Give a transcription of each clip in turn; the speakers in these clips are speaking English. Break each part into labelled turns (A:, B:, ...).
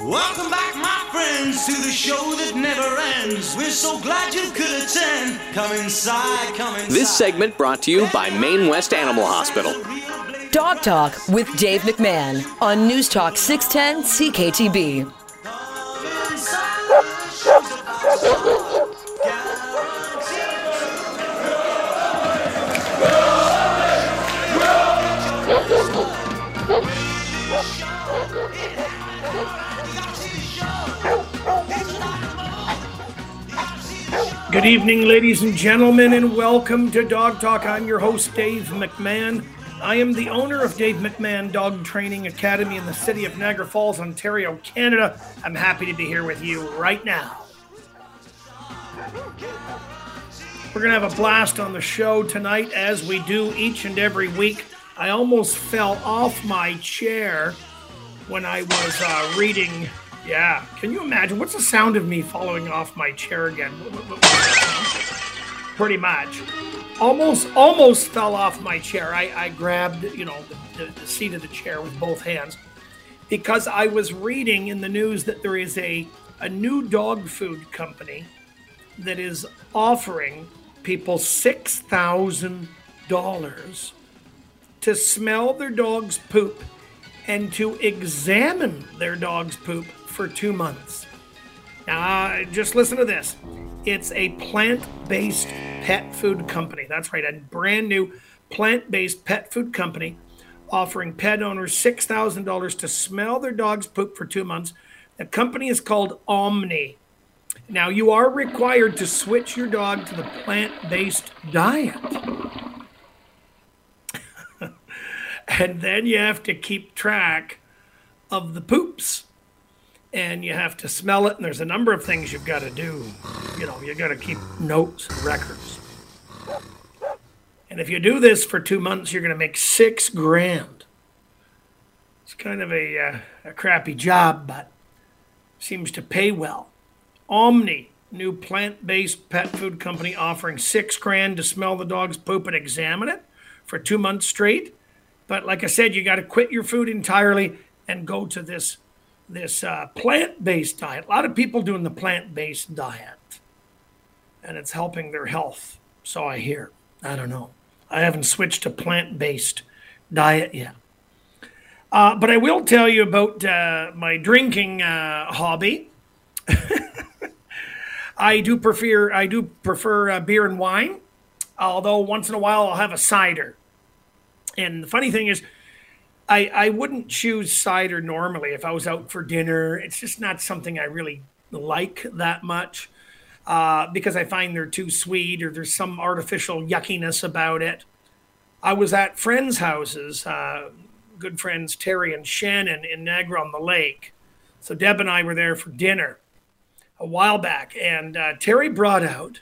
A: Welcome back, my friends, to the show that never ends. We're so glad you could attend. Come inside, come inside.
B: This segment brought to you by Main West Animal Hospital.
C: Dog Talk with Dave McMahon on News Talk 610 CKTB.
D: Good evening, ladies and gentlemen, and welcome to Dog Talk. I'm your host, Dave McMahon. I am the owner of Dave McMahon Dog Training Academy in the city of Niagara Falls, Ontario, Canada. I'm happy to be here with you right now. We're going to have a blast on the show tonight, as we do each and every week. I almost fell off my chair when I was uh, reading yeah. Can you imagine? What's the sound of me falling off my chair again? Pretty much. Almost, almost fell off my chair. I, I grabbed, you know, the, the, the seat of the chair with both hands because I was reading in the news that there is a, a new dog food company that is offering people $6,000 to smell their dog's poop and to examine their dog's poop for two months. Now, just listen to this. It's a plant based pet food company. That's right, a brand new plant based pet food company offering pet owners $6,000 to smell their dog's poop for two months. The company is called Omni. Now, you are required to switch your dog to the plant based diet. and then you have to keep track of the poops and you have to smell it and there's a number of things you've got to do. You know you got to keep notes and records. And if you do this for two months you're going to make six grand. It's kind of a, uh, a crappy job but seems to pay well. Omni new plant-based pet food company offering six grand to smell the dog's poop and examine it for two months straight. But like i said you got to quit your food entirely and go to this this uh, plant-based diet. A lot of people doing the plant-based diet, and it's helping their health. So I hear. I don't know. I haven't switched to plant-based diet yet. Uh, but I will tell you about uh, my drinking uh, hobby. I do prefer I do prefer uh, beer and wine, although once in a while I'll have a cider. And the funny thing is, I, I wouldn't choose cider normally if I was out for dinner. It's just not something I really like that much uh, because I find they're too sweet or there's some artificial yuckiness about it. I was at friends' houses, uh, good friends Terry and Shannon in Niagara on the Lake. So Deb and I were there for dinner a while back, and uh, Terry brought out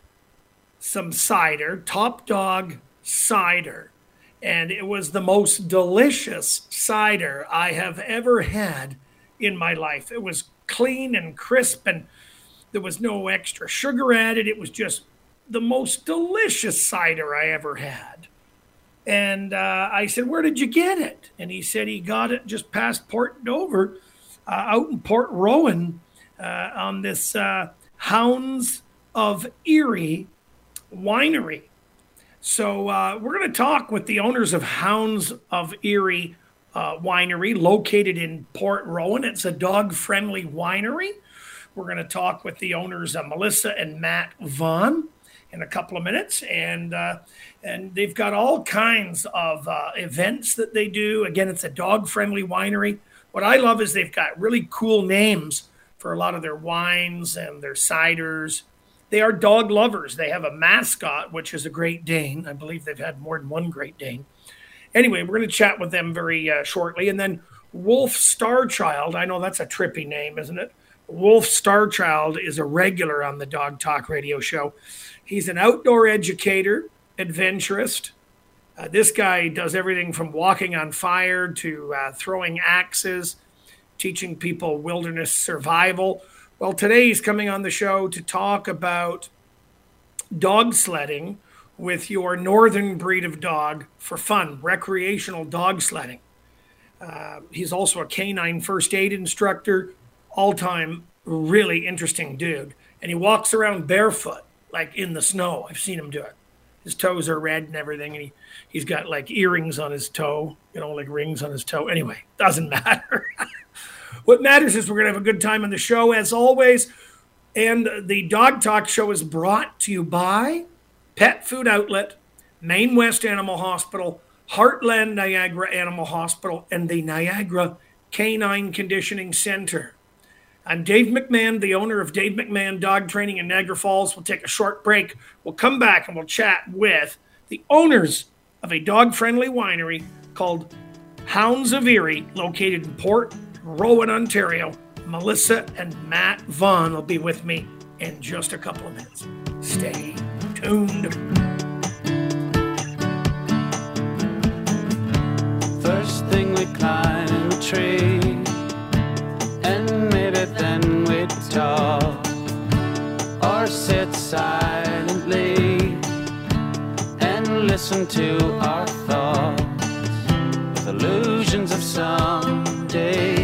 D: some cider, Top Dog cider and it was the most delicious cider I have ever had in my life. It was clean and crisp, and there was no extra sugar added. It was just the most delicious cider I ever had. And uh, I said, Where did you get it? And he said he got it just past Port Dover, uh, out in Port Rowan, uh, on this uh, Hounds of Erie winery. So uh, we're going to talk with the owners of Hounds of Erie uh, Winery, located in Port Rowan. It's a dog-friendly winery. We're going to talk with the owners, uh, Melissa and Matt Vaughn, in a couple of minutes, and uh, and they've got all kinds of uh, events that they do. Again, it's a dog-friendly winery. What I love is they've got really cool names for a lot of their wines and their ciders they are dog lovers. They have a mascot, which is a Great Dane. I believe they've had more than one Great Dane. Anyway, we're going to chat with them very uh, shortly. And then Wolf Starchild, I know that's a trippy name, isn't it? Wolf Starchild is a regular on the Dog Talk radio show. He's an outdoor educator, adventurist. Uh, this guy does everything from walking on fire to uh, throwing axes, teaching people wilderness survival. Well, today he's coming on the show to talk about dog sledding with your northern breed of dog for fun, recreational dog sledding. Uh, he's also a canine first aid instructor, all time really interesting dude. And he walks around barefoot, like in the snow. I've seen him do it. His toes are red and everything. And he, he's got like earrings on his toe, you know, like rings on his toe. Anyway, doesn't matter. What matters is we're going to have a good time on the show, as always. And the Dog Talk Show is brought to you by Pet Food Outlet, Main West Animal Hospital, Heartland Niagara Animal Hospital, and the Niagara Canine Conditioning Center. I'm Dave McMahon, the owner of Dave McMahon Dog Training in Niagara Falls. We'll take a short break. We'll come back and we'll chat with the owners of a dog friendly winery called Hounds of Erie, located in Port Rowan, Ontario. Melissa and Matt Vaughn will be with me in just a couple of minutes. Stay tuned.
E: First thing we climb a tree, and maybe then we talk, or sit silently and listen to our thoughts with illusions of someday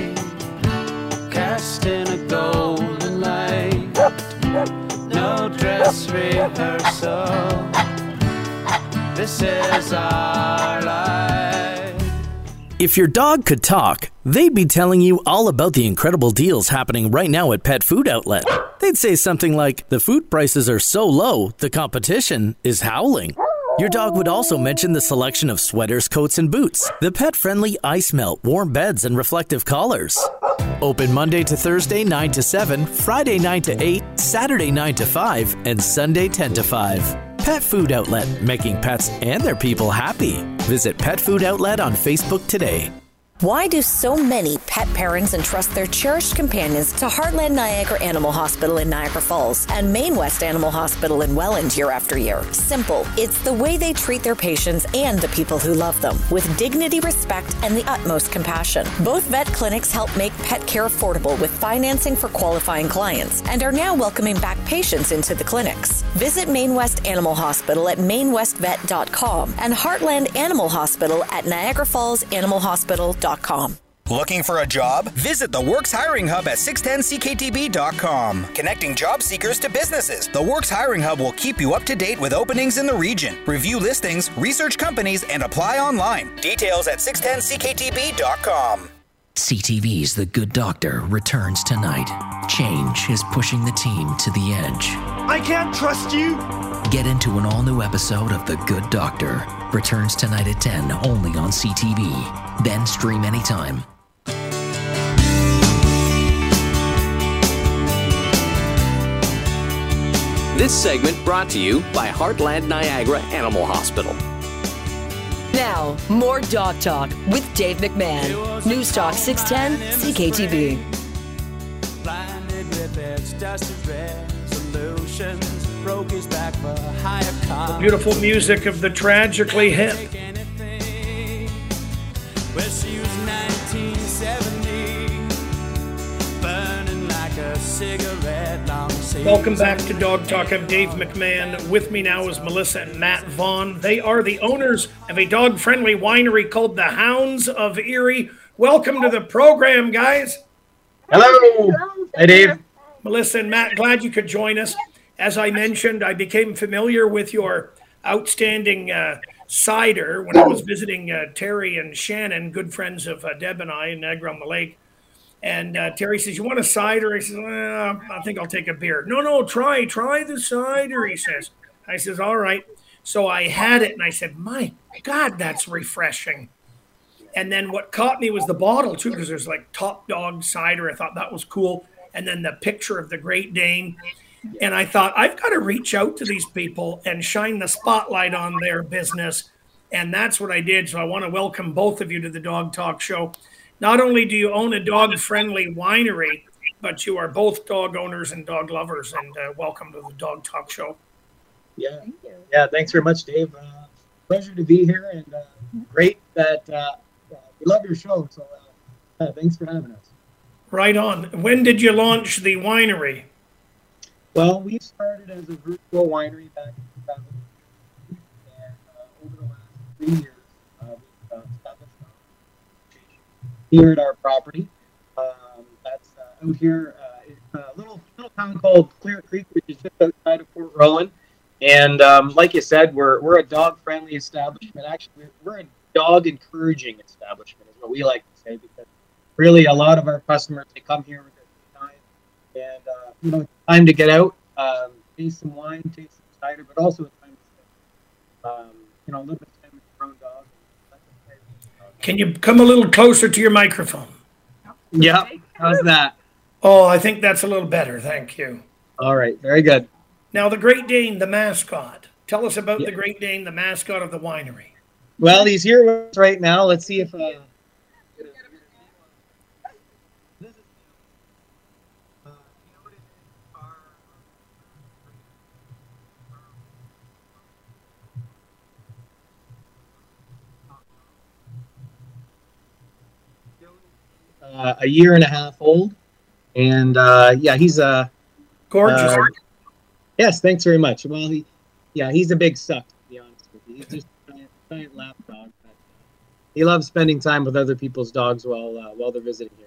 E: rehearsal. This is our life.
F: If your dog could talk, they'd be telling you all about the incredible deals happening right now at Pet Food Outlet. They'd say something like, The food prices are so low, the competition is howling. Your dog would also mention the selection of sweaters, coats, and boots, the pet friendly ice melt, warm beds, and reflective collars. Open Monday to Thursday, 9 to 7, Friday, 9 to 8, Saturday, 9 to 5, and Sunday, 10 to 5. Pet Food Outlet, making pets and their people happy. Visit Pet Food Outlet on Facebook today.
G: Why do so many pet parents entrust their cherished companions to Heartland Niagara Animal Hospital in Niagara Falls and Main West Animal Hospital in Welland year after year? Simple. It's the way they treat their patients and the people who love them with dignity, respect, and the utmost compassion. Both vet clinics help make pet care affordable with financing for qualifying clients and are now welcoming back patients into the clinics. Visit Main West Animal Hospital at mainwestvet.com and Heartland Animal Hospital at
H: Looking for a job? Visit the Works Hiring Hub at 610ckTB.com. Connecting job seekers to businesses. The Works Hiring Hub will keep you up to date with openings in the region. Review listings, research companies, and apply online. Details at 610ckTB.com.
I: CTV's The Good Doctor returns tonight. Change is pushing the team to the edge.
A: I can't trust you.
I: Get into an all new episode of The Good Doctor. Returns tonight at 10 only on CTV. Then stream anytime.
B: This segment brought to you by Heartland Niagara Animal Hospital.
C: Now, more Dog Talk with Dave McMahon. News Talk 610 CKTB.
E: Blinded with its dusted resolutions, broke his back for higher cause.
D: Beautiful music of the tragically hip. Welcome back to Dog Talk. I'm Dave McMahon. With me now is Melissa and Matt Vaughn. They are the owners of a dog friendly winery called the Hounds of Erie. Welcome to the program, guys.
J: Hello. Hey, Dave.
D: Melissa and Matt, glad you could join us. As I mentioned, I became familiar with your outstanding uh, cider when I was visiting uh, Terry and Shannon, good friends of uh, Deb and I in Niagara on the Lake. And uh, Terry says, "You want a cider?" I says, "I think I'll take a beer." No, no, try, try the cider. He says. I says, "All right." So I had it, and I said, "My God, that's refreshing." And then what caught me was the bottle too, because there's like Top Dog cider. I thought that was cool. And then the picture of the Great Dane. And I thought I've got to reach out to these people and shine the spotlight on their business. And that's what I did. So I want to welcome both of you to the Dog Talk Show. Not only do you own a dog friendly winery, but you are both dog owners and dog lovers. And uh, welcome to the Dog Talk Show.
J: Yeah. Yeah. Thanks very much, Dave. Uh, pleasure to be here, and uh, great that uh, we love your show. So, uh, uh, thanks for having us.
D: Right on. When did you launch the winery?
J: Well, we started as a virtual winery back in 2000, and uh, over the last three years, uh, we've uh, established our location here at our property. Um, that's uh, out here. Uh, it's a little little town called Clear Creek, which is just outside of Port Rowan. And um, like you said, we're we're a dog friendly establishment. Actually, we're a dog encouraging establishment, is what we like to say, because really a lot of our customers they come here with their time and uh, you know time to get out, um, taste some wine, taste some cider, but also a time to um, you know a little bit of time with your own dog.
D: Can you come a little closer to your microphone?
J: Yeah, how's that?
D: Oh, I think that's a little better. Thank you.
J: All right, very good.
D: Now, the Great Dane, the mascot. Tell us about the Great Dane, the mascot of the winery.
J: Well, he's here with us right now. Let's see if. Uh, uh, a year and a half old, and uh, yeah, he's a
D: Gorgeous.
J: uh, yes, thanks very much. Well, he, yeah, he's a big suck. To be honest with you, he's just a giant, giant lap dog. But, uh, he loves spending time with other people's dogs while uh, while they're visiting here.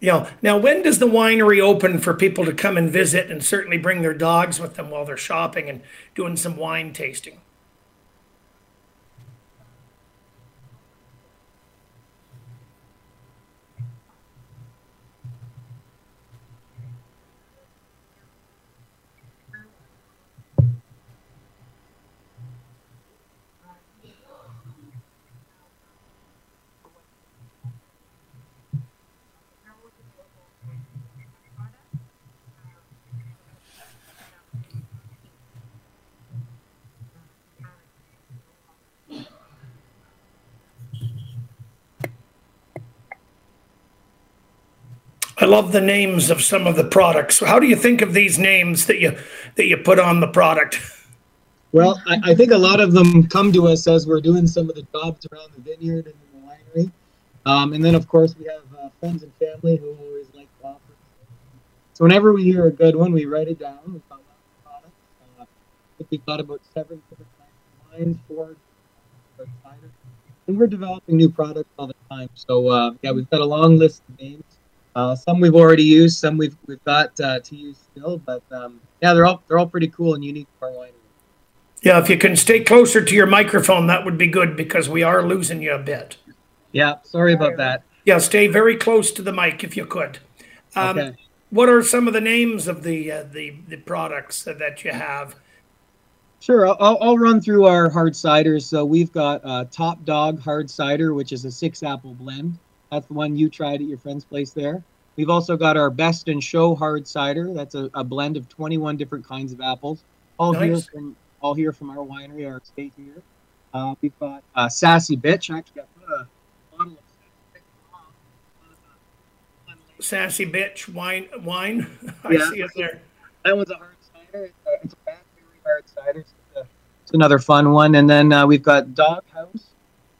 D: Yeah. Now, when does the winery open for people to come and visit and certainly bring their dogs with them while they're shopping and doing some wine tasting? I love the names of some of the products. How do you think of these names that you that you put on the product?
J: Well, I, I think a lot of them come to us as we're doing some of the jobs around the vineyard and the winery. Um, and then, of course, we have uh, friends and family who always like to offer. So whenever we hear a good one, we write it down. We come up with a product. Uh, we've got about seven different kinds of wines, four. And we're developing new products all the time. So, uh, yeah, we've got a long list of names. Uh, some we've already used, some we've, we've got uh, to use still. But um, yeah, they're all, they're all pretty cool and unique to our winery.
D: Yeah, if you can stay closer to your microphone, that would be good because we are losing you a bit.
J: Yeah, sorry about that.
D: Yeah, stay very close to the mic if you could. Um,
J: Okay.
D: What are some of the names of the uh, the the products that, that you have?
J: Sure, I'll- I'll, I'll run through our hard ciders. So we've got uh, Top Dog Hard Cider, which is a six apple blend. That's the one you tried at your friend's place there. We've also got our Best in Show Hard Cider. That's a, a blend of 21 different kinds of apples. All here from all here from our winery, our estate here. Uh, we've got uh, Sassy Bitch. I Actually, put a bottle of
D: Sassy bitch wine wine. I
J: Yeah.
D: see it there.
J: That one's a hard cider. It's a, it's a hard cider. It's, a, it's another fun one. And then uh, we've got Dog House.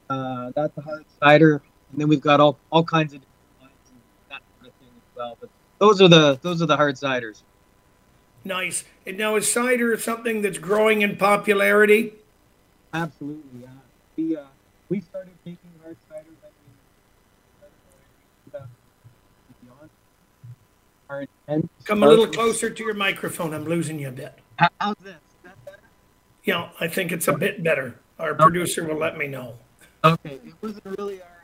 J: Uh, that's a hard cider. And then we've got all, all kinds of different wines and that sort of thing as well. But those are the those are the hard ciders.
D: Nice. And now is cider something that's growing in popularity?
J: Absolutely. Yeah. We uh, we started taking hard cider when we uh. Our intent.
D: Come a little closer to your microphone. I'm losing you a bit.
J: How's this?
D: Yeah, I think it's a bit better. Our producer will let me know.
J: Okay. It wasn't really our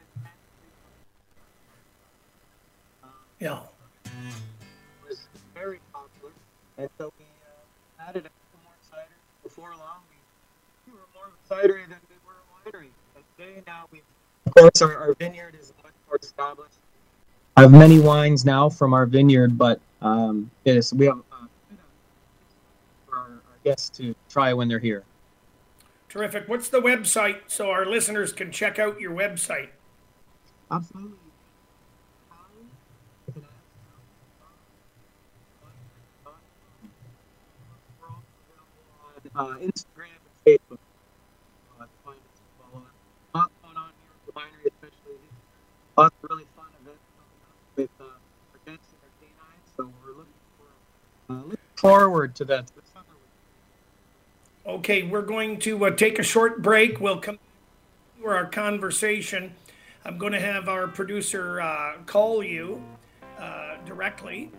D: Yeah.
J: It was very popular, and so we uh, added a couple more cider. Before long, we, we were more of a cidery than we were a winery. And today, now we, of course, our, our vineyard is much more established. I have many wines now from our vineyard, but um, yes, we have uh, for our, our guests to try when they're here.
D: Terrific. What's the website so our listeners can check out your website?
J: Absolutely. Uh, Instagram and Facebook. Uh, to find us as well. Uh, lots going on here at the winery, especially. Lots of really fun events coming up with uh, our guests and our canines. So we're looking, for, uh, looking forward to that.
D: Okay, we're going to uh, take a short break. We'll come to our conversation. I'm going to have our producer uh, call you uh, directly,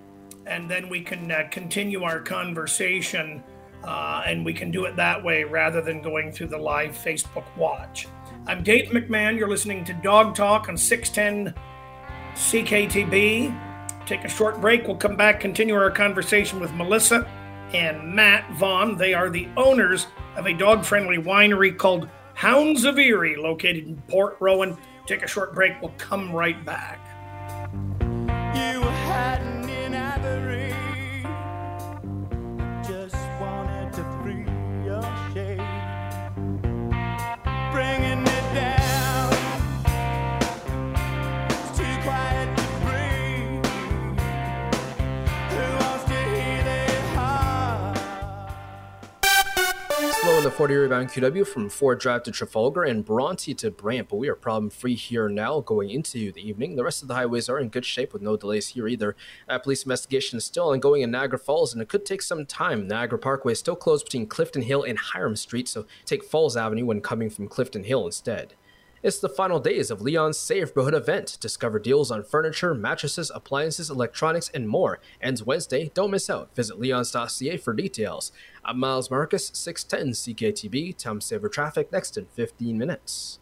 D: and then we can uh, continue our conversation, uh, and we can do it that way rather than going through the live Facebook watch. I'm Dave McMahon. You're listening to Dog Talk on 610 CKTB. Take a short break. We'll come back, continue our conversation with Melissa and Matt Vaughn. They are the owners of a dog friendly winery called Hounds of Erie, located in Port Rowan. Take a short break. We'll come right back.
K: The 40 rebound QEW from Ford Drive to Trafalgar and Bronte to Brant, but we are problem free here now going into the evening. The rest of the highways are in good shape with no delays here either. Uh, police investigation is still ongoing in Niagara Falls and it could take some time. Niagara Parkway is still closed between Clifton Hill and Hiram Street, so take Falls Avenue when coming from Clifton Hill instead. It's the final days of Leon's Saferhood event. Discover deals on furniture, mattresses, appliances, electronics, and more. Ends Wednesday. Don't miss out. Visit leons.ca for details. I'm Miles Marcus, 610 CKTB. Time saver traffic next in 15 minutes.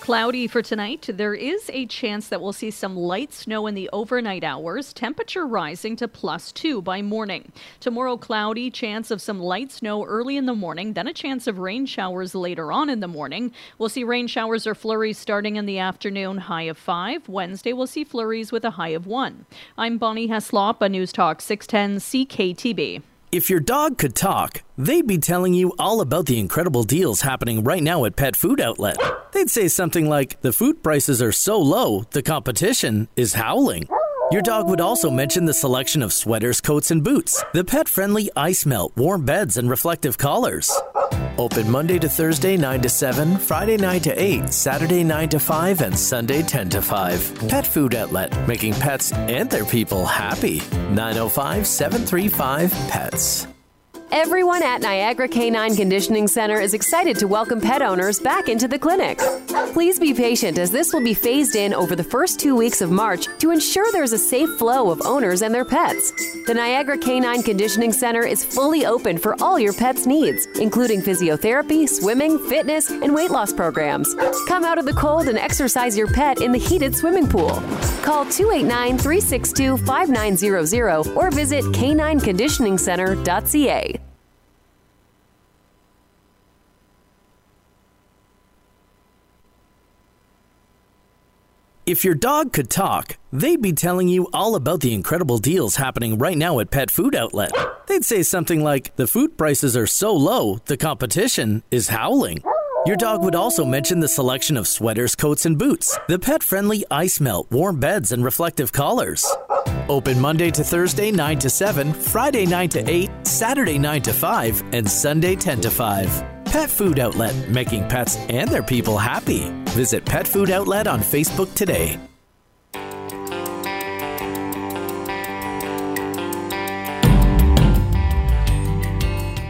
L: Cloudy for tonight. There is a chance that we'll see some light snow in the overnight hours. Temperature rising to plus two by morning. Tomorrow, cloudy, chance of some light snow early in the morning, then a chance of rain showers later on in the morning. We'll see rain showers or flurries starting in the afternoon, high of five. Wednesday, we'll see flurries with a high of one. I'm Bonnie Heslop, a News Talk 610 CKTB.
F: If your dog could talk, they'd be telling you all about the incredible deals happening right now at Pet Food Outlet. They'd say something like, The food prices are so low, the competition is howling. Your dog would also mention the selection of sweaters, coats, and boots, the pet friendly ice melt, warm beds, and reflective collars. Open Monday to Thursday 9 to 7, Friday 9 to 8, Saturday 9 to 5, and Sunday 10 to 5. Pet Food Outlet, making pets and their people happy. 905 735 PETS.
M: Everyone at Niagara Canine Conditioning Center is excited to welcome pet owners back into the clinic. Please be patient as this will be phased in over the first two weeks of March to ensure there's a safe flow of owners and their pets. The Niagara Canine Conditioning Center is fully open for all your pet's needs, including physiotherapy, swimming, fitness, and weight loss programs. Come out of the cold and exercise your pet in the heated swimming pool. Call 289 362 5900 or visit canineconditioningcenter.ca.
F: If your dog could talk, they'd be telling you all about the incredible deals happening right now at Pet Food Outlet. They'd say something like, The food prices are so low, the competition is howling. Your dog would also mention the selection of sweaters, coats, and boots, the pet friendly ice melt, warm beds, and reflective collars. Open Monday to Thursday 9 to 7, Friday 9 to 8, Saturday 9 to 5, and Sunday 10 to 5. Pet Food Outlet, making pets and their people happy. Visit Pet Food Outlet on Facebook today.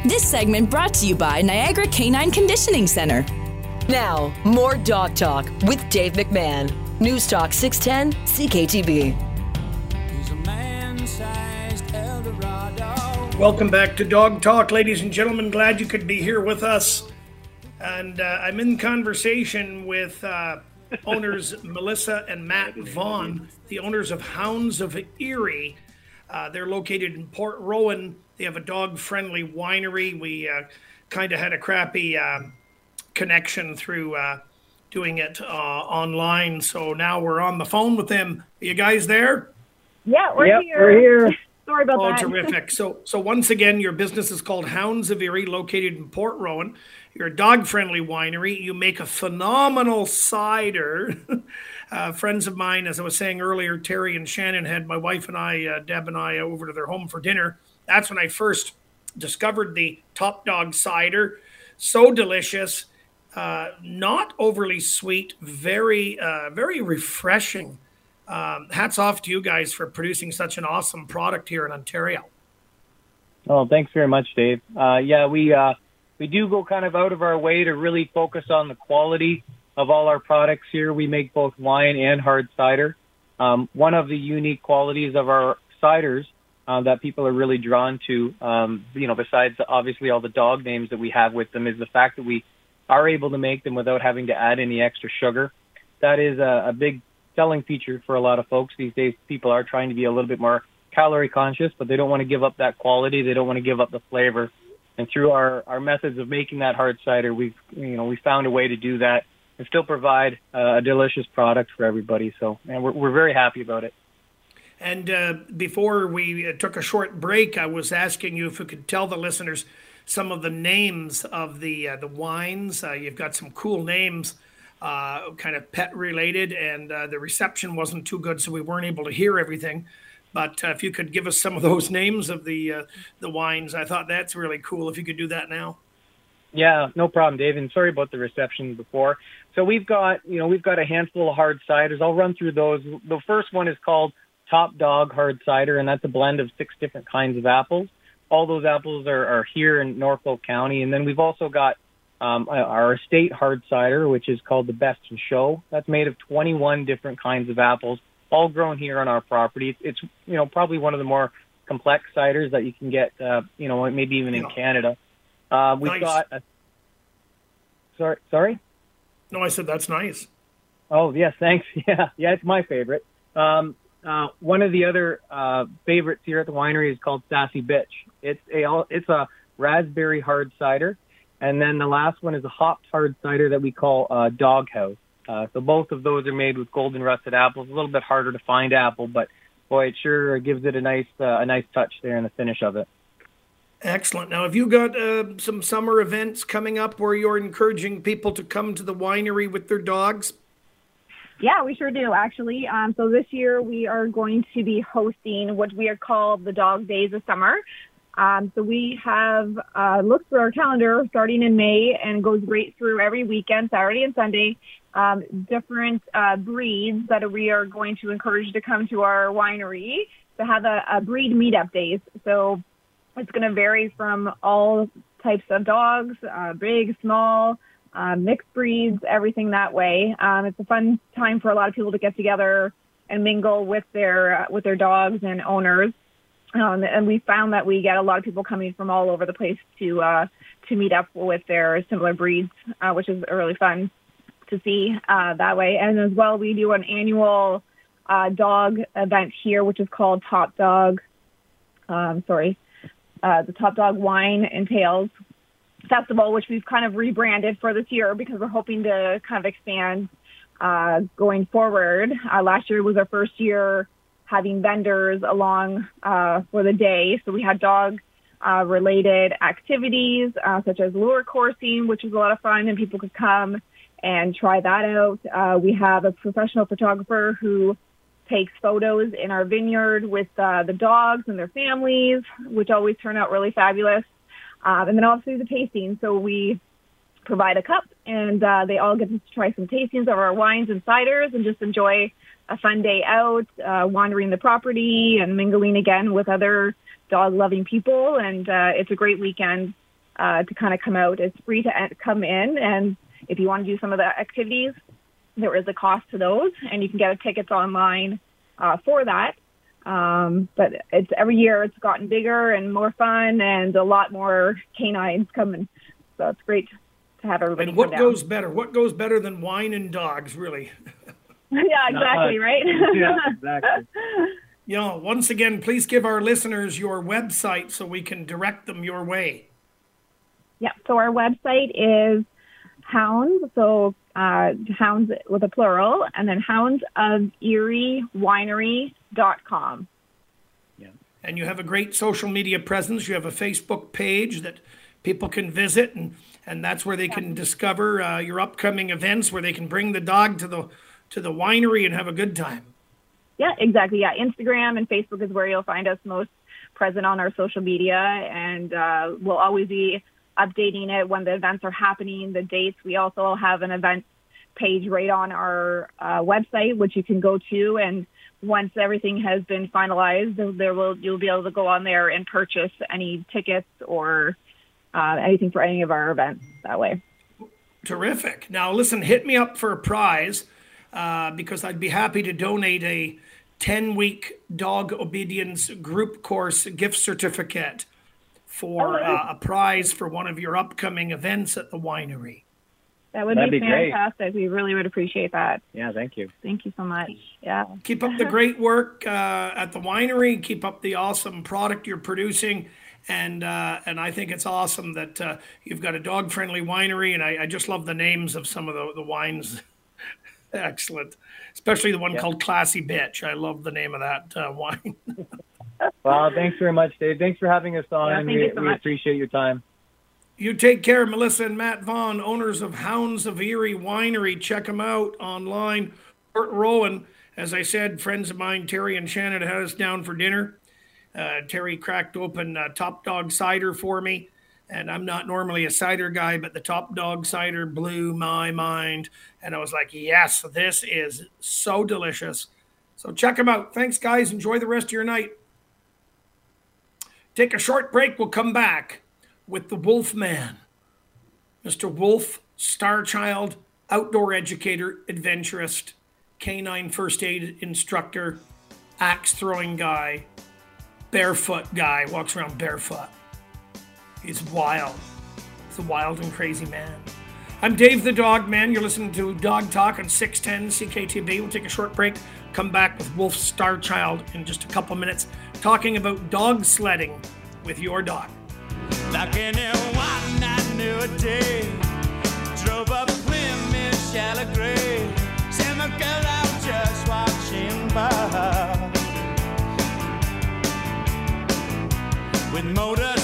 N: This segment brought to you by Niagara Canine Conditioning Center.
C: Now, more Dog Talk with Dave McMahon. News Talk 610 CKTB.
D: Welcome back to Dog Talk, ladies and gentlemen. Glad you could be here with us. And uh, I'm in conversation with uh, owners Melissa and Matt Vaughn, the owners of Hounds of Erie. Uh, they're located in Port Rowan. They have a dog friendly winery. We uh, kind of had a crappy um, connection through uh, doing it uh, online. So now we're on the phone with them. Are you guys there?
O: Yeah, we're
J: Yep,
O: here.
J: we're here.
O: Sorry about
D: Oh,
O: that.
D: terrific. So, so once again, your business is called Hounds of Erie, located in Port Rowan. You're a dog-friendly winery. You make a phenomenal cider. uh, friends of mine, as I was saying earlier, Terry and Shannon had my wife and I, uh, Deb and I, over to their home for dinner. That's when I first discovered the Top Dog cider. So delicious, uh, not overly sweet, very, uh, very refreshing. Um, hats off to you guys for producing such an awesome product here in Ontario.
J: Oh, thanks very much, Dave. Uh, yeah, we uh, we do go kind of out of our way to really focus on the quality of all our products here. We make both wine and hard cider.
O: Um, one of the unique qualities of our ciders uh, that people are really drawn to, um, you know, besides obviously all the dog names that we have with them, is the fact that we are able to make them without having to add any extra sugar. That is a, a big selling feature for a lot of folks these days. People are trying to be a little bit more calorie conscious, but they don't want to give up that quality. They don't want to give up the flavor. And through our, our methods of making that hard cider, we've you know we found a way to do that and still provide uh, a delicious product for everybody. So, and we're we're very happy about it.
D: And uh, before we uh, took a short break, I was asking you if you could tell the listeners some of the names of the uh, the wines. Uh, you've got some cool names, uh, kind of pet related, and uh, the reception wasn't too good, so we weren't able to hear everything. But if you could give us some of those names of the the wines, I thought that's really cool. If you could do that now.
O: Yeah, no problem, Dave. And sorry about the reception before. So we've got, you know, we've got a handful of hard ciders. I'll run through those. The first one is called Top Dog Hard Cider, and that's a blend of six different kinds of apples. All those apples are, are here in Norfolk County. And then we've also got um, our estate hard cider, which is called the Best in Show. That's made of 21 different kinds of apples, all grown here on our property. It's, you know, probably one of the more complex ciders that you can get, uh, you know, maybe even in Canada. Uh, we've
D: Nice.
O: got a, sorry, sorry.
D: No, I said that's nice.
O: Oh yes, thanks. Yeah, yeah, it's my favorite. Um, uh, one of the other uh, favorites here at the winery is called Sassy Bitch. It's a it's a raspberry hard cider, and then the last one is a hopped hard cider that we call uh, Doghouse. Uh, so both of those are made with golden russet apples. A little bit harder to find apple, but boy, it sure gives it a nice uh, a nice touch there in the finish of it.
D: Excellent. Now, have you got uh, some summer events coming up where you're encouraging people to come to the winery with their dogs?
P: Yeah, we sure do, actually. Um, so this year we are going to be hosting what we are called the Dog Days of Summer. Um, so we have uh, looked through our calendar starting in May and goes right through every weekend, Saturday and Sunday, um, different uh, breeds that we are going to encourage to come to our winery to have a, a breed meetup days. So it's going to vary from all types of dogs, uh, big, small, uh, mixed breeds, everything that way. Um, it's a fun time for a lot of people to get together and mingle with their uh, with their dogs and owners. Um, and we found that we get a lot of people coming from all over the place to uh, to meet up with their similar breeds, uh, which is really fun to see uh, that way. And as well, we do an annual uh, dog event here, which is called Top Dog. Um, sorry, uh, the Top Dog Wine and Tails Festival, which we've kind of rebranded for this year because we're hoping to kind of expand uh, going forward. Last year was our first year having vendors along uh, for the day, so we had dog uh, related activities uh, such as lure coursing, which was a lot of fun, and people could come and try that out. Uh, we have a professional photographer who takes photos in our vineyard with uh, the dogs and their families, which always turn out really fabulous. Um, and then also the tasting. So we provide a cup, and uh, they all get to try some tastings of our wines and ciders, and just enjoy a fun day out, uh, wandering the property and mingling again with other dog-loving people. And uh, it's a great weekend uh, to kind of come out. It's free to come in, and if you want to do some of the activities, there is a cost to those, and you can get tickets online uh, for that. Um, but it's every year it's gotten bigger and more fun, and a lot more canines coming. So it's great to have everybody.
D: And what goes better? What goes better than wine and dogs, really?
P: yeah, exactly, right?
O: Yeah, exactly.
D: You know, once again, please give our listeners your website so we can direct them your way.
P: Yeah, so our website is hounds, so uh, hounds with a plural, and then hounds of Erie Winery.com.
D: And you have a great social media presence. You have a Facebook page that people can visit, and, and that's where they can discover uh, your upcoming events, where they can bring the dog to the to the winery and have a good time.
P: Yeah, exactly. Yeah, Instagram and Facebook is where you'll find us most present on our social media, and uh, we'll always be updating it when the events are happening, the dates. We also have an event page right on our uh, website, which you can go to, and once everything has been finalized, there will you'll be able to go on there and purchase any tickets or uh, anything for any of our events that way.
D: Terrific. Now, listen, hit me up for a prize. Uh, because I'd be happy to donate a 10 week dog obedience group course gift certificate for uh, a prize for one of your upcoming events at the winery.
P: That would
O: That'd
P: be,
O: be great.
P: fantastic. We really would appreciate that.
O: Yeah, thank you.
P: Thank you so much. Yeah.
D: Keep up the great work uh, at the winery. Keep up the awesome product you're producing. And uh, and I think it's awesome that uh, you've got a dog friendly winery. And I, I just love the names of some of the, the wines. Excellent. Especially the one
O: Yeah.
D: called Classy Bitch. I love the name of that uh, wine.
O: Well, thanks very much, Dave. Thanks for having us on.
D: Yeah, thank
O: we,
D: you so
O: we
D: much.
O: appreciate your time.
D: You take care, Melissa and Matt Vaughn, owners of Hounds of Erie Winery. Check them out online. Port Rowan, as I said, friends of mine, Terry and Shannon, had us down for dinner. Uh, Terry cracked open uh, Top Dog cider for me. And I'm not normally a cider guy, but the Top Dog cider blew my mind. And I was like, yes, this is so delicious. So check them out. Thanks, guys. Enjoy the rest of your night. Take a short break. We'll come back with the Wolf Man. Mr. Wolf, star child, outdoor educator, adventurist, canine first aid instructor, axe throwing guy, barefoot guy, walks around barefoot. He's wild. He's a wild and crazy man. I'm Dave the Dog Man. You're listening to Dog Talk on 610 CKTB. We'll take a short break, come back with Wolf Star Child in just a couple minutes, talking about dog sledding with your dog.
E: Like Drove up Plymouth shallow gray Sent my girl out just watching by With motorcycle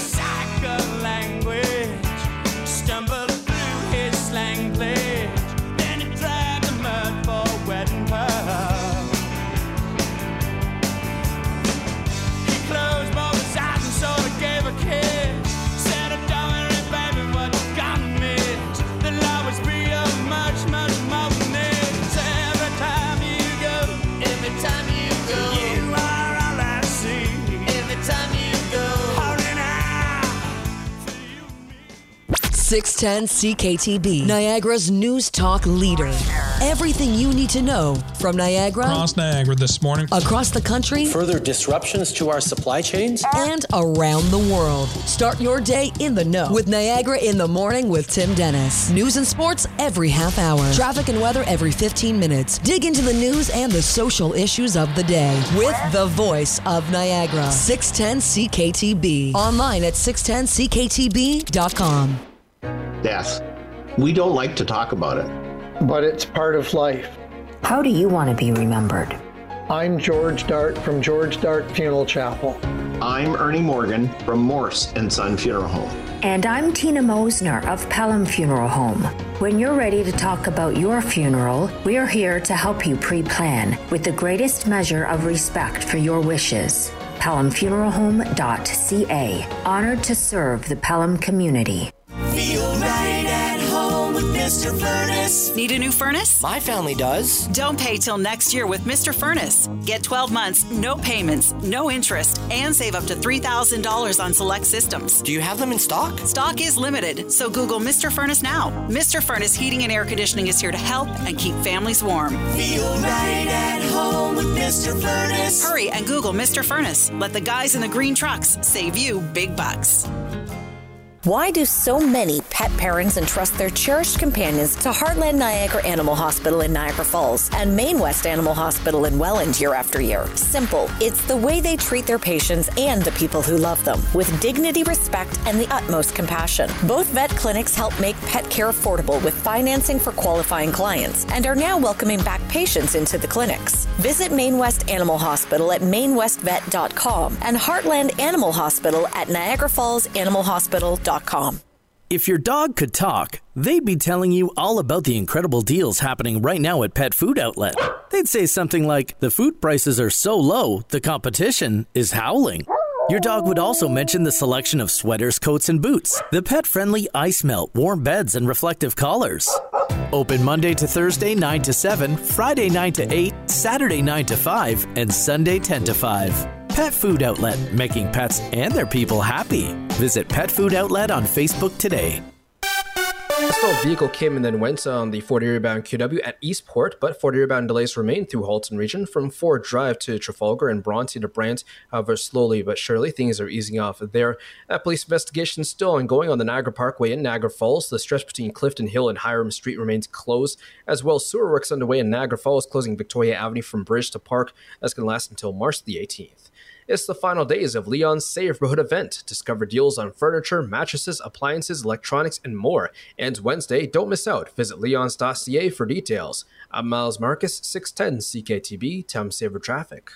C: 610 CKTB, Niagara's news talk leader. Everything you need to know from Niagara,
Q: Across Niagara this morning.
C: across the country,
R: Further disruptions to our supply chains?
C: and around the world. Start your day in the know with Niagara in the morning with Tim Dennis. News and sports every half hour. Traffic and weather every 15 minutes. Dig into the news and the social issues of the day with the voice of Niagara. 610 CKTB. Online at 610CKTB.com.
S: Death. We don't like to talk about it.
T: But it's part of life.
G: How do you want to be remembered?
T: I'm George Dart from George Dart Funeral Chapel.
S: I'm Ernie Morgan from Morse and Son Funeral Home.
G: And I'm Tina Mosner of Pelham Funeral Home. When you're ready to talk about your funeral, we're here to help you pre plan with the greatest measure of respect for your wishes. PelhamFuneralHome.ca. Honored to serve the Pelham community.
E: Mr. Furnace.
U: Need a new furnace?
R: My family does.
U: Don't pay till next year with Mr. Furnace. Get 12 months, no payments, no interest, and save up to $3,000 on select systems.
R: Do you have them in stock?
U: Stock is limited, so Google Mr. Furnace now. Mr. Furnace Heating and Air Conditioning is here to help and keep families warm.
E: Feel right at home with Mr. Furnace.
U: Hurry and Google Mr. Furnace. Let the guys in the green trucks save you big bucks.
G: Why do so many pet parents entrust their cherished companions to Heartland Niagara Animal Hospital in Niagara Falls and Main West Animal Hospital in Welland year after year? Simple. It's the way they treat their patients and the people who love them with dignity, respect, and the utmost compassion. Both vet clinics help make pet care affordable with financing for qualifying clients and are now welcoming back patients into the clinics. Visit Main West Animal Hospital at mainwestvet.com and Heartland Animal Hospital at
F: If your dog could talk, they'd be telling you all about the incredible deals happening right now at Pet Food Outlet. They'd say something like, The food prices are so low, the competition is howling. Your dog would also mention the selection of sweaters, coats, and boots, the pet friendly ice melt, warm beds, and reflective collars. Open Monday to Thursday, 9 to 7, Friday, 9 to 8, Saturday, 9 to 5, and Sunday, 10 to 5. Pet Food Outlet, making pets and their people happy. Visit Pet Food Outlet on Facebook today.
K: A stalled vehicle came and then went on the Fort Erie bound QEW at Eastport, but Fort Erie bound delays remain through Halton region from Ford Drive to Trafalgar and Bronte to Brant. However, slowly but surely things are easing off there. Uh, police investigation still ongoing on the Niagara Parkway in Niagara Falls. The stretch between Clifton Hill and Hiram Street remains closed, as well sewer works underway in Niagara Falls, closing Victoria Avenue from Bridge to Park. That's going to last until March the 18th. It's the final days of Leon's Savorhood event. Discover deals on furniture, mattresses, appliances, electronics, and more. And Wednesday, don't miss out. Visit leons.ca for details. I'm Miles Marcus, 610 CKTB, Time Saver Traffic.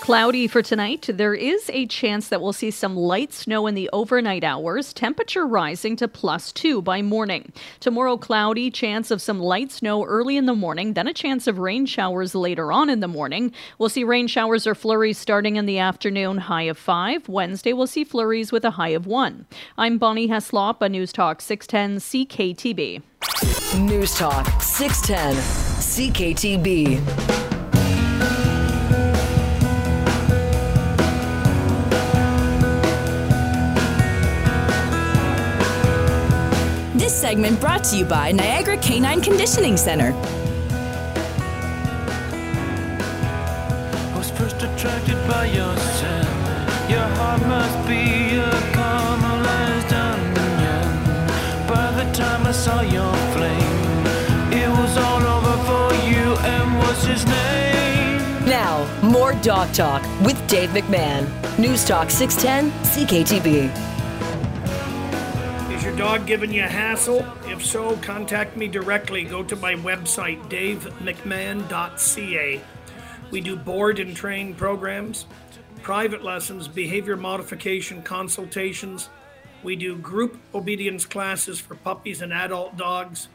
L: Cloudy for tonight. There is a chance that we'll see some light snow in the overnight hours, temperature rising to plus two by morning. Tomorrow, cloudy, chance of some light snow early in the morning, then a chance of rain showers later on in the morning. We'll see rain showers or flurries starting in the afternoon, high of five. Wednesday, we'll see flurries with a high of one. I'm Bonnie Heslop, a News Talk 610 CKTB.
C: News Talk 610 CKTB.
N: This segment brought to you by Niagara Canine Conditioning Center.
E: I was first attracted by your scent. Your heart must be a caramelized onion. By the time I saw your flame, it was all over for you. And what's his name?
C: Now, more Dog Talk with Dave McMahon. News Talk 610 CKTB.
D: Dog giving you a hassle? If so, contact me directly. Go to my website, davemcmahon.ca. We do board and train programs, private lessons, behavior modification consultations. We do group obedience classes for puppies and adult dogs.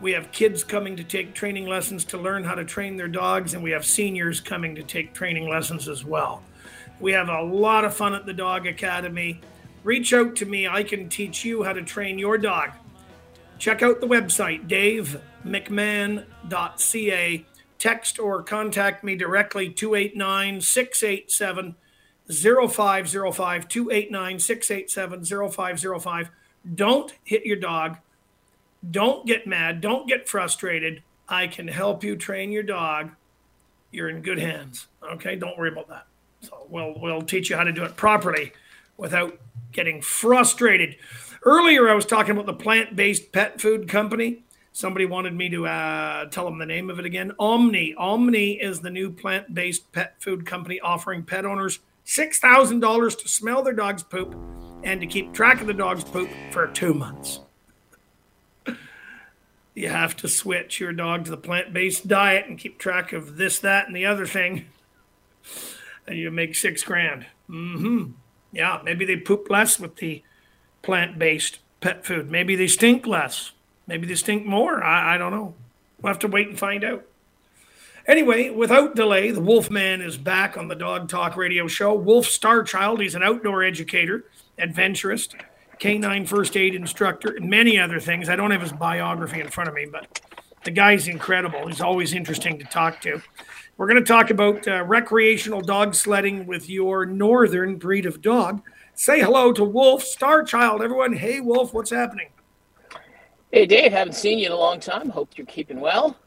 D: We have kids coming to take training lessons to learn how to train their dogs, and we have seniors coming to take training lessons as well. We have a lot of fun at the Dog Academy. Reach out to me. I can teach you how to train your dog. Check out the website, davemcmahon.ca. Text or contact me directly, 289 687 0505. 289 687 0505. Don't hit your dog. Don't get mad. Don't get frustrated. I can help you train your dog. You're in good hands. Okay, don't worry about that. So we'll we'll teach you how to do it properly without getting frustrated. Earlier, I was talking about the plant-based pet food company. Somebody wanted me to uh, tell them the name of it again. Omni. Omni is the new plant-based pet food company offering pet owners six thousand dollars to smell their dog's poop and to keep track of the dog's poop for two months. You have to switch your dog to the plant-based diet and keep track of this, that, and the other thing, and you make six grand. Mm-hmm. Yeah, maybe they poop less with the plant-based pet food. Maybe they stink less. Maybe they stink more. I, I don't know. We'll have to wait and find out. Anyway, without delay, the Wolfman is back on the Dog Talk radio show. Wolf Starchild, he's an outdoor educator, adventurist, canine first aid instructor, and many other things. I don't have his biography in front of me, but the guy's incredible. He's always interesting to talk to. We're going to talk about uh, recreational dog sledding with your northern breed of dog. Say hello to Wolf Starchild, everyone. Hey, Wolf, what's happening?
Q: Hey, Dave, haven't seen you in a long time. Hope you're keeping well.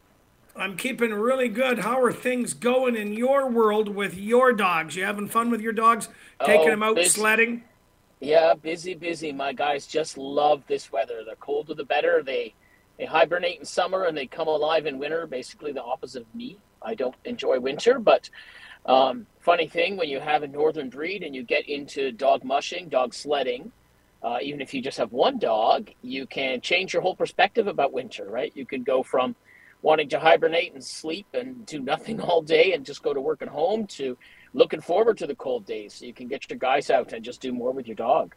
D: I'm keeping really good. How are things going in your world with your dogs? You having fun with your dogs? Taking
Q: Oh,
D: them out
Q: busy.
D: sledding?
Q: Yeah, busy, busy. My guys just love this weather. The colder, the better. They they hibernate in summer and they come alive in winter. Basically, the opposite of me. I don't enjoy winter, but um, funny thing when you have a northern breed and you get into dog mushing, dog sledding. Uh, even if you just have one dog, you can change your whole perspective about winter, right? You can go from wanting to hibernate and sleep and do nothing all day and just go to work at home to looking forward to the cold days so you can get your guys out and just do more with your dog.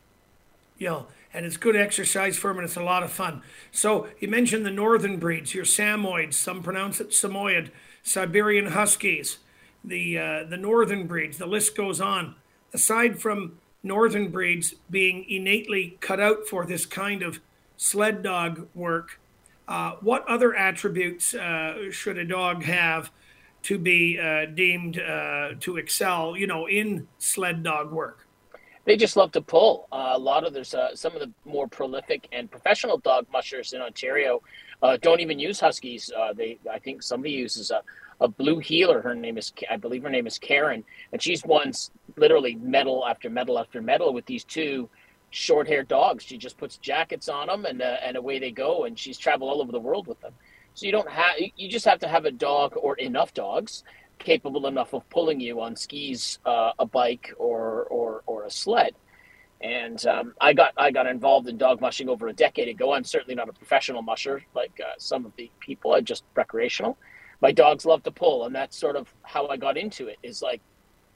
D: Yeah, and it's good exercise for them, and it's a lot of fun. So you mentioned the northern breeds, your Samoyeds, some pronounce it Samoyed, Siberian Huskies, the uh, the northern breeds. The list goes on. Aside from northern breeds being innately cut out for this kind of sled dog work, uh, what other attributes uh, should a dog have to be uh, deemed uh, to excel, you know, in sled dog work?
Q: They just love to pull. Uh, a lot of there's uh, some of the more prolific and professional dog mushers in Ontario uh, don't even use huskies. Uh, they, I think somebody uses a, a blue heeler. Her name is, I believe her name is Karen, and she's won literally medal after medal after medal with these two short-haired dogs. She just puts jackets on them, and uh, and away they go. And she's traveled all over the world with them. So you don't have, you just have to have a dog or enough dogs capable enough of pulling you on skis, uh, a bike, or or or a sled. And um, I got I got involved in dog mushing over a decade ago. I'm certainly not a professional musher like uh, some of the people. I'm just recreational. My dogs love to pull, and that's sort of how I got into it. Is like,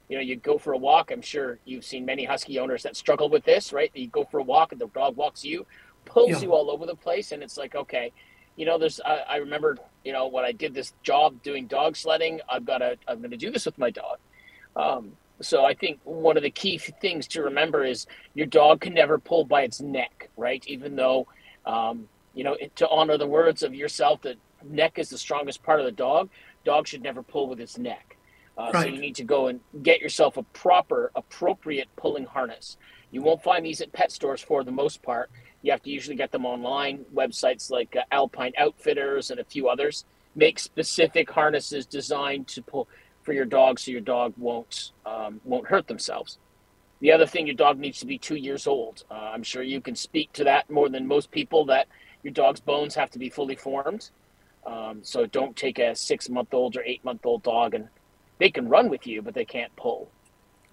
Q: you know, you go for a walk. I'm sure you've seen many husky owners that struggle with this, right? You go for a walk, and the dog walks you, pulls
D: Yeah.
Q: you all over the place, and it's like, okay, you know, there's. I, I remember, you know, when I did this job doing dog sledding, I've got to. I'm going to do this with my dog. Um, so I think one of the key things to remember is your dog can never pull by its neck, right? Even though, um, you know, it, to honor the words of yourself that neck is the strongest part of the dog, dog should never pull with its neck. Uh, So you need to go and get yourself a proper, appropriate pulling harness. You won't find these at pet stores for the most part. You have to usually get them online. Websites like uh, Alpine Outfitters and a few others make specific harnesses designed to pull for your dog, so your dog won't um, won't hurt themselves. The other thing, your dog needs to be two years old. Uh, I'm sure you can speak to that more than most people. That your dog's bones have to be fully formed. Um, so don't take a six month old or eight month old dog and they can run with you, but they can't pull.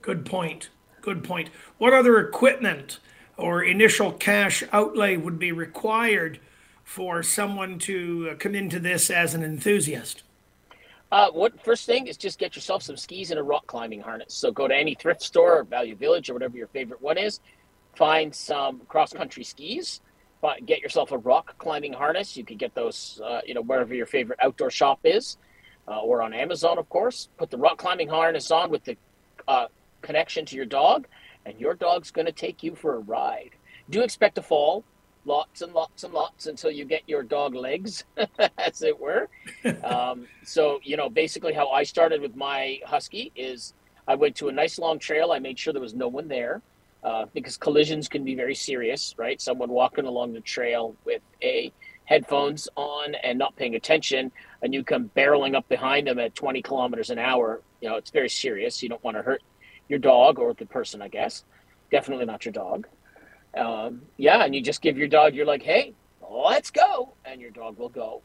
D: Good point. Good point. What other equipment or initial cash outlay would be required for someone to uh, come into this as an enthusiast?
Q: Uh, what first thing is just get yourself some skis and a rock climbing harness. So go to any thrift store or Value Village or whatever your favorite one is. Find some cross country skis. But Get yourself a rock climbing harness. You could get those, uh, you know, wherever your favorite outdoor shop is, uh, or on Amazon, of course. Put the rock climbing harness on with the uh, connection to your dog, and your dog's going to take you for a ride. Do expect to fall, lots and lots and lots until you get your dog legs, as it were. um, so, you know, basically how I started with my husky is I went to a nice long trail. I made sure there was no one there uh, because collisions can be very serious, right? Someone walking along the trail with a headphones on and not paying attention, and you come barreling up behind them at 20 kilometers an hour. You know, it's very serious. You don't want to hurt your dog or the person, I guess. Definitely not your dog. Um, yeah, and you just give your dog, you're like, hey, let's go, and your dog will go.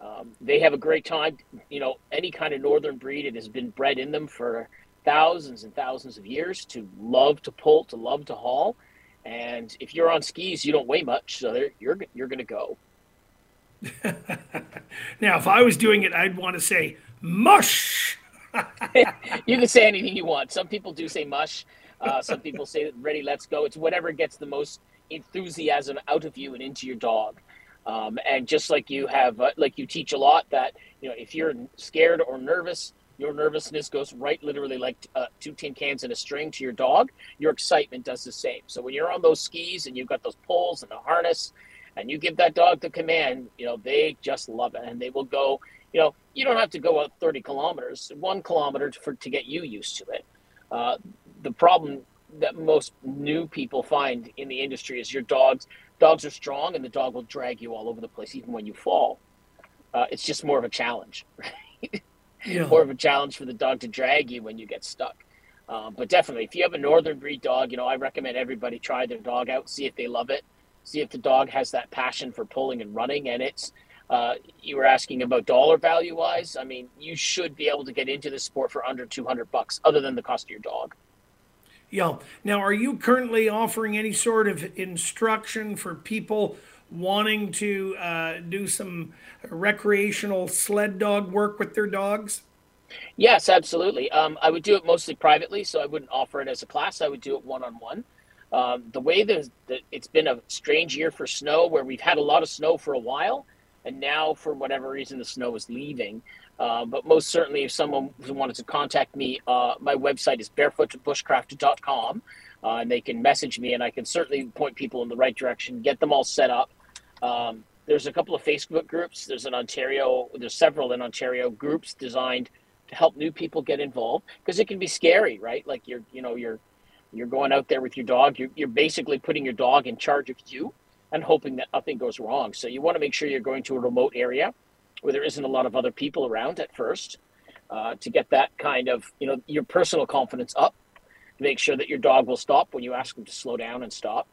Q: Um, they have a great time. You know, any kind of northern breed, it has been bred in them for thousands and thousands of years to love to pull, to love to haul. And if you're on skis, you don't weigh much, so you're you're going to go.
D: Now, if I was doing it, I'd want to say mush.
Q: You can say anything you want. Some people do say mush. Uh, some people say ready, let's go. It's whatever gets the most enthusiasm out of you and into your dog. Um, and just like you have, uh, like you teach a lot that you know, if you're scared or nervous, your nervousness goes right, literally like uh, two tin cans and a string to your dog. Your excitement does the same. So when you're on those skis and you've got those poles and the harness, and you give that dog the command, you know, they just love it, and they will go. You know, you don't have to go out 30 kilometers, one kilometer for to get you used to it. Uh, the problem that most new people find in the industry is your dogs dogs are strong and the dog will drag you all over the place even when you fall uh, it's just more of a challenge right?
D: Yeah.
Q: more of a challenge for the dog to drag you when you get stuck um, but definitely if you have a northern breed dog you know i recommend everybody try their dog out see if they love it see if the dog has that passion for pulling and running and it's uh, you were asking about dollar value wise i mean you should be able to get into the sport for under 200 bucks other than the cost of your dog
D: Yeah. Now, are you currently offering any sort of instruction for people wanting to uh, do some recreational sled dog work with their dogs?
Q: Yes, absolutely. Um, I would do it mostly privately, so I wouldn't offer it as a class. I would do it one on one. The way that that it's been a strange year for snow, where we've had a lot of snow for a while, and now for whatever reason the snow is leaving. Uh, but most certainly, if someone wanted to contact me, uh, my website is barefootbushcraft.com, uh, and they can message me, and I can certainly point people in the right direction, get them all set up. Um, there's a couple of Facebook groups. There's an Ontario. There's several in Ontario groups designed to help new people get involved because it can be scary, right? Like you're, you know, you're You're going out there with your dog. You're, you're basically putting your dog in charge of you and hoping that nothing goes wrong. So you want to make sure you're going to a remote area where there isn't a lot of other people around at first uh, to get that kind of, you know, your personal confidence up. Make sure that your dog will stop when you ask him to slow down and stop.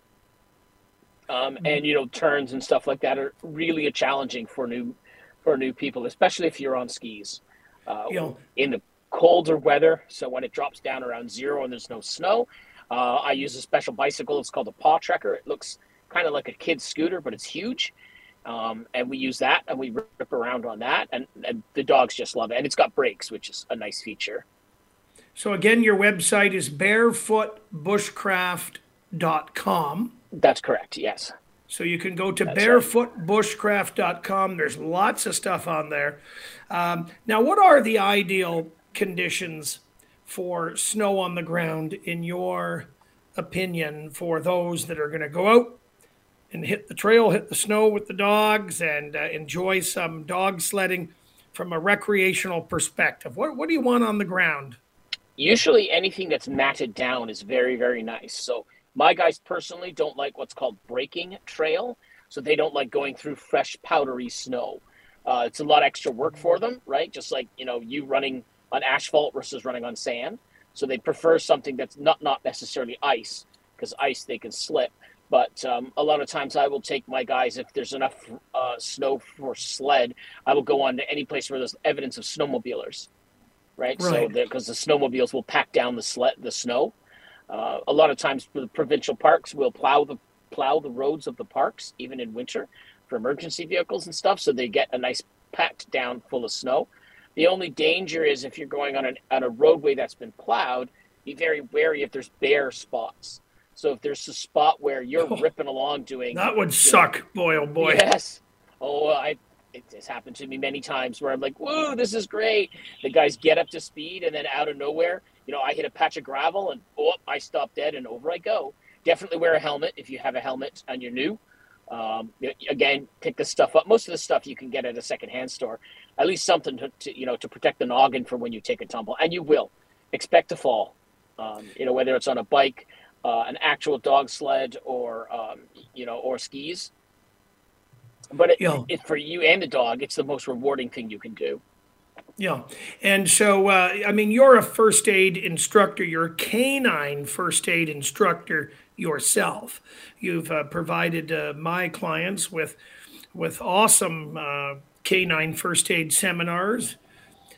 Q: Um, and you know, turns and stuff like that are really challenging for new for new people, especially if you're on skis. Uh,
D: You know-
Q: in the colder weather, so when it drops down around zero and there's no snow, uh, I use a special bicycle. It's called a paw trekker. It looks kind of like a kid's scooter, but it's huge. Um, and we use that and we rip around on that, and, and the dogs just love it. And it's got brakes, which is a nice feature.
D: So again, your website is barefootbushcraft.com.
Q: That's correct. Yes.
D: So you can go to
Q: That's
D: barefootbushcraft.com. There's lots of stuff on there. Um, now, what are the ideal conditions for snow on the ground, in your opinion, for those that are going to go out and hit the trail, hit the snow with the dogs, and uh, enjoy some dog sledding from a recreational perspective? What, what do you want on the ground?
Q: usually anything that's matted down is very very nice. So my guys personally don't like what's called breaking trail. So they don't like going through fresh powdery snow. Uh, it's a lot extra work for them right? Just like you know you running on asphalt versus running on sand. So they prefer something that's not not necessarily ice because ice they can slip but um, a lot of times i will take my guys if there's enough uh, snow for sled i will go on to any place where there's evidence of snowmobilers right? So because the snowmobiles will pack down the sled, the snow. Uh, a lot of times, for the provincial parks will plow the plow the roads of the parks, even in winter, for emergency vehicles and stuff. So they get a nice packed down full of snow. The only danger is if you're going on an on a roadway that's been plowed, be very wary if there's bare spots. So if there's a spot where you're ripping along doing
D: That would
Q: doing-
D: suck, boy, oh boy.
Q: Yes. Oh, I. It has happened to me many times where I'm like, "Whoa, this is great!" The guys get up to speed, and then out of nowhere, you know, I hit a patch of gravel, and oh, I stop dead, and over I go. Definitely wear a helmet if you have a helmet and you're new. Um, again, pick this stuff up. Most of the stuff you can get at a secondhand store. At least something to, to you know to protect the noggin for when you take a tumble, and you will expect to fall. Um, you know, whether it's on a bike, uh, an actual dog sled, or um, you know, or skis. But it,
D: Yeah.
Q: it, for you and the dog, it's the most rewarding thing you can do.
D: Yeah. And so, uh, I mean, you're a first aid instructor, you're a canine first aid instructor yourself. You've uh, provided uh, my clients with, with awesome uh, canine first aid seminars.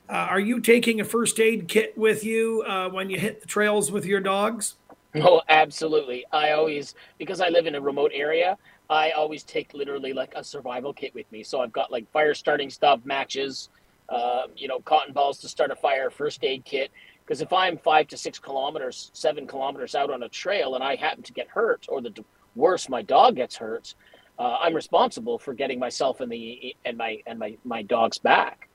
D: Uh, are you taking a first aid kit with you uh, when you hit the trails with your dogs?
Q: Oh, absolutely. I always, because I live in a remote area, I always take literally like a survival kit with me. So I've got like fire starting stuff, matches, uh, you know, cotton balls to start a fire, first aid kit. Because if I'm five to six kilometers, seven kilometers out on a trail and I happen to get hurt, or the worse, my dog gets hurt, uh, I'm responsible for getting myself and the and my and my my dog's back.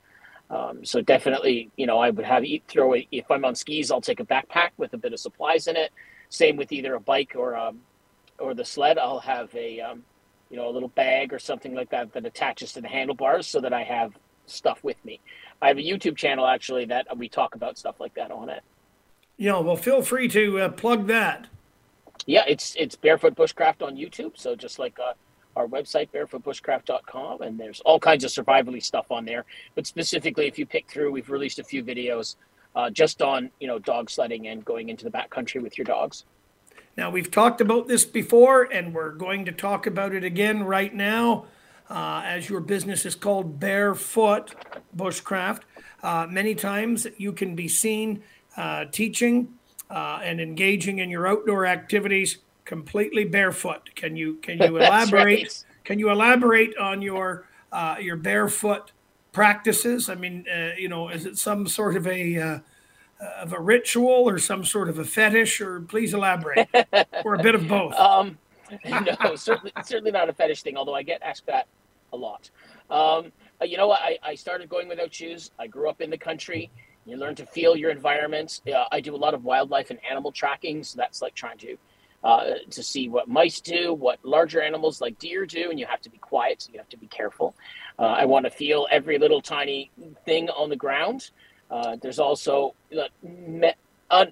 Q: Um, so definitely, you know, I would have eat throw if I'm on skis, I'll take a backpack with a bit of supplies in it. Same with either a bike or um, or the sled. I'll have a um, you know a little bag or something like that that attaches to the handlebars so that I have stuff with me. I have a YouTube channel actually that we talk about stuff like that on it.
D: Yeah, well, feel free to uh, plug that.
Q: Yeah, it's it's Barefoot Bushcraft on YouTube. So just like uh, our website, barefootbushcraft.com, and there's all kinds of survivally stuff on there. But specifically, if you pick through, we've released a few videos uh, just on you know dog sledding and going into the backcountry with your dogs.
D: Now, we've talked about this before, and we're going to talk about it again right now. Uh, as your business is called Barefoot Bushcraft, uh, many times you can be seen uh, teaching uh, and engaging in your outdoor activities completely barefoot. Can you can you elaborate?
Q: right.
D: Can you elaborate on your uh, your barefoot practices? I mean, uh, you know, is it some sort of a uh, of a ritual or some sort of a fetish? Or please elaborate, or a bit of both.
Q: Um, no, certainly, certainly not a fetish thing. Although I get asked that a lot. Um, uh, you know? I, I started going without shoes. I grew up in the country. You learn to feel your environment. Uh, I do a lot of wildlife and animal tracking, so that's like trying to uh, to see what mice do, what larger animals like deer do, and you have to be quiet. So you have to be careful. Uh, I want to feel every little tiny thing on the ground. Uh, there's also me-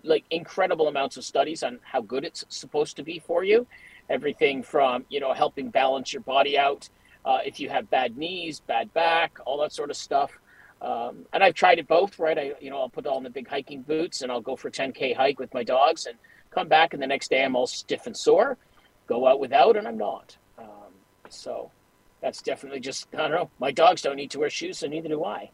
Q: like incredible amounts of studies on how good it's supposed to be for you. Everything from you know helping balance your body out, uh, if you have bad knees, bad back, all that sort of stuff. Um, and I've tried it both, right? I you know I'll put on the big hiking boots and I'll go for a 10k hike with my dogs and come back and the next day I'm all stiff and sore. Go out without and I'm not. Um, so that's definitely just I don't know. My dogs don't need to wear shoes, so neither do I.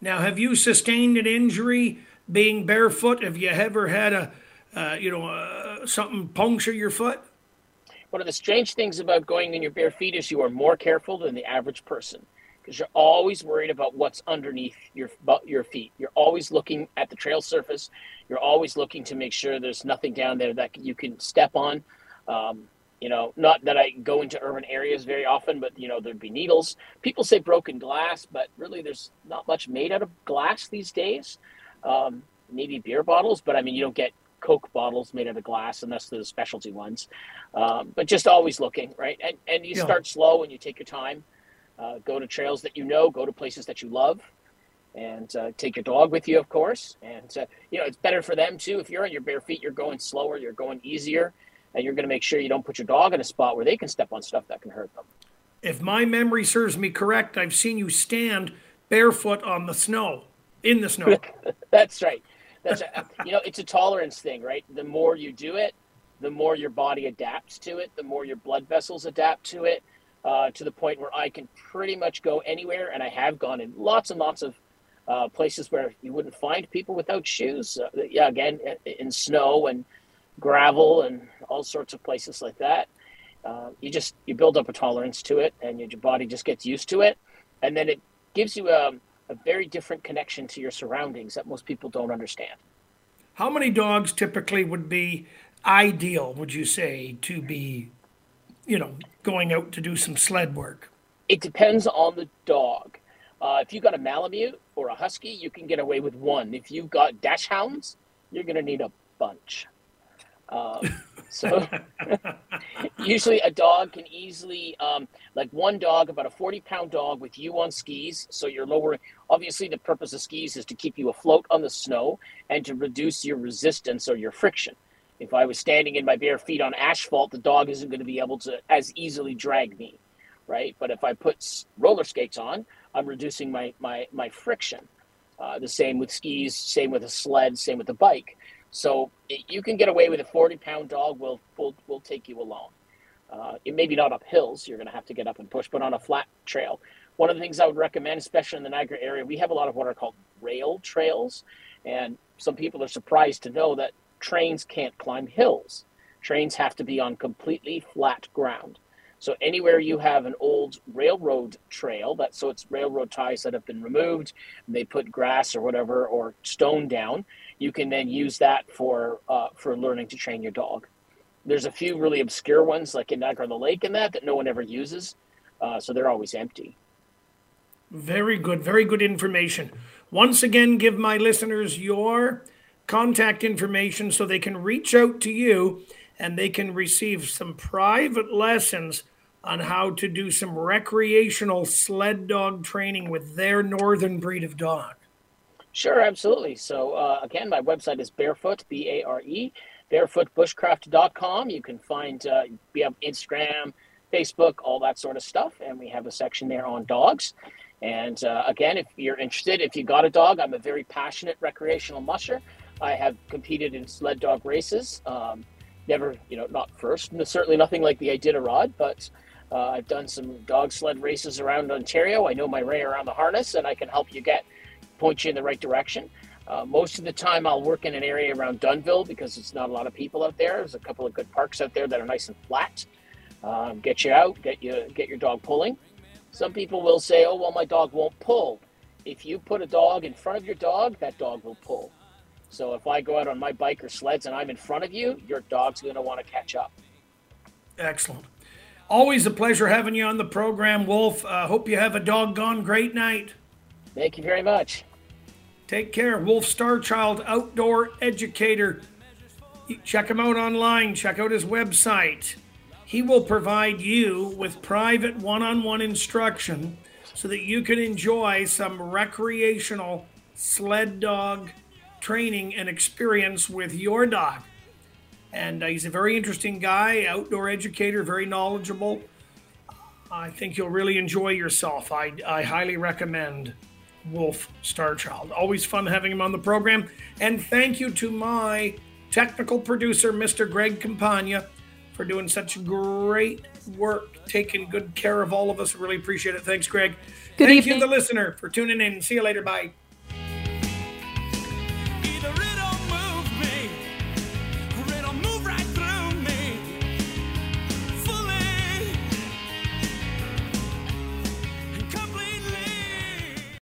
D: Now, have you sustained an injury being barefoot? Have you ever had a, uh, you know, uh, something puncture your foot?
Q: One of the strange things about going in your bare feet is you are more careful than the average person because you're always worried about what's underneath your your feet. You're always looking at the trail surface. You're always looking to make sure there's nothing down there that you can step on. Um, you know, not that I go into urban areas very often, but you know, there'd be needles. People say broken glass, but really, there's not much made out of glass these days. Um, maybe beer bottles, but I mean, you don't get Coke bottles made out of glass unless they're the specialty ones. Um, but just always looking, right? And and you
D: Yeah.
Q: start slow and you take your time. Uh, go to trails that you know, go to places that you love, and uh, take your dog with you, of course. And uh, you know, it's better for them too. If you're on your bare feet, you're going slower, you're going easier, and you're going to make sure you don't put your dog in a spot where they can step on stuff that can hurt them.
D: If my memory serves me correct, I've seen you stand barefoot on the snow, in the snow.
Q: That's right. That's you know, it's a tolerance thing, right? The more you do it, the more your body adapts to it, the more your blood vessels adapt to it, uh, to the point where I can pretty much go anywhere, and I have gone in lots and lots of uh, places where you wouldn't find people without shoes. Uh, yeah, again, in snow and gravel and all sorts of places like that. Uh, you just you build up a tolerance to it, and your body just gets used to it, and then it gives you um, a very different connection to your surroundings that most people don't understand.
D: How many dogs typically would be ideal, would you say, to be, you know, going out to do some sled work?
Q: It depends on the dog. Uh, if you've got a Malamute or a Husky, you can get away with one. If you've got Dachshunds, you're going to need a bunch. Um, so usually a dog can easily, um, like one dog, about a 40 pound dog with you on skis. So you're lowering, obviously, the purpose of skis is to keep you afloat on the snow and to reduce your resistance or your friction. If I was standing in my bare feet on asphalt, the dog isn't going to be able to as easily drag me, right? But if I put roller skates on, I'm reducing my my my friction. Uh, the same with skis, same with a sled, same with a bike. So you can get away with a 40 pound dog. Will will will take you along. Uh, it maybe not up hills. You're going to have to get up and push, but on a flat trail. One of the things I would recommend, especially in the Niagara area, we have a lot of what are called rail trails, and some people are surprised to know that trains can't climb hills. Trains have to be on completely flat ground. So anywhere you have an old railroad trail, that so it's railroad ties that have been removed, and they put grass or whatever or stone down, you can then use that for uh, for learning to train your dog. There's a few really obscure ones like in Niagara on the Lake and that that no one ever uses, uh, so they're always empty.
D: Very good, very good information. Once again, give my listeners your contact information so they can reach out to you and they can receive some private lessons on how to do some recreational sled dog training with their northern breed of dog.
Q: Sure, absolutely. So uh, again, my website is barefoot, B A R E, barefootbushcraft.com. You can find uh, we have Instagram, Facebook, all that sort of stuff, and we have a section there on dogs. And uh, again, if you're interested, if you got a dog, I'm a very passionate recreational musher. I have competed in sled dog races. Um, never, you know, not first, certainly nothing like the Iditarod, but uh, I've done some dog sled races around Ontario. I know my way around the harness, and I can help you get point you in the right direction. Uh, most of the time, I'll work in an area around Dunnville because it's not a lot of people out there. There's a couple of good parks out there that are nice and flat. Um, get you out, get you get your dog pulling. Some people will say, "Oh, well, my dog won't pull." If you put a dog in front of your dog, that dog will pull. So if I go out on my bike or sleds and I'm in front of you, your dog's going to want to catch up.
D: Excellent. Always a pleasure having you on the program, Wolf. Uh, hope you have a doggone great night.
Q: Thank you very much.
D: Take care. Wolf Starchild, outdoor educator. Check him out online. Check out his website. He will provide you with private one on one instruction so that you can enjoy some recreational sled dog training and experience with your dog. And uh, he's a very interesting guy, outdoor educator, very knowledgeable. I think you'll really enjoy yourself. I, I highly recommend Wolf Starchild. Always fun having him on the program. And thank you to my technical producer, Mr. Greg Campagna, for doing such great work, taking good care of all of us. Really appreciate it. Thanks, Greg.
L: Good
D: Thank
L: evening.
D: you, the listener, for tuning in. See you later. Bye.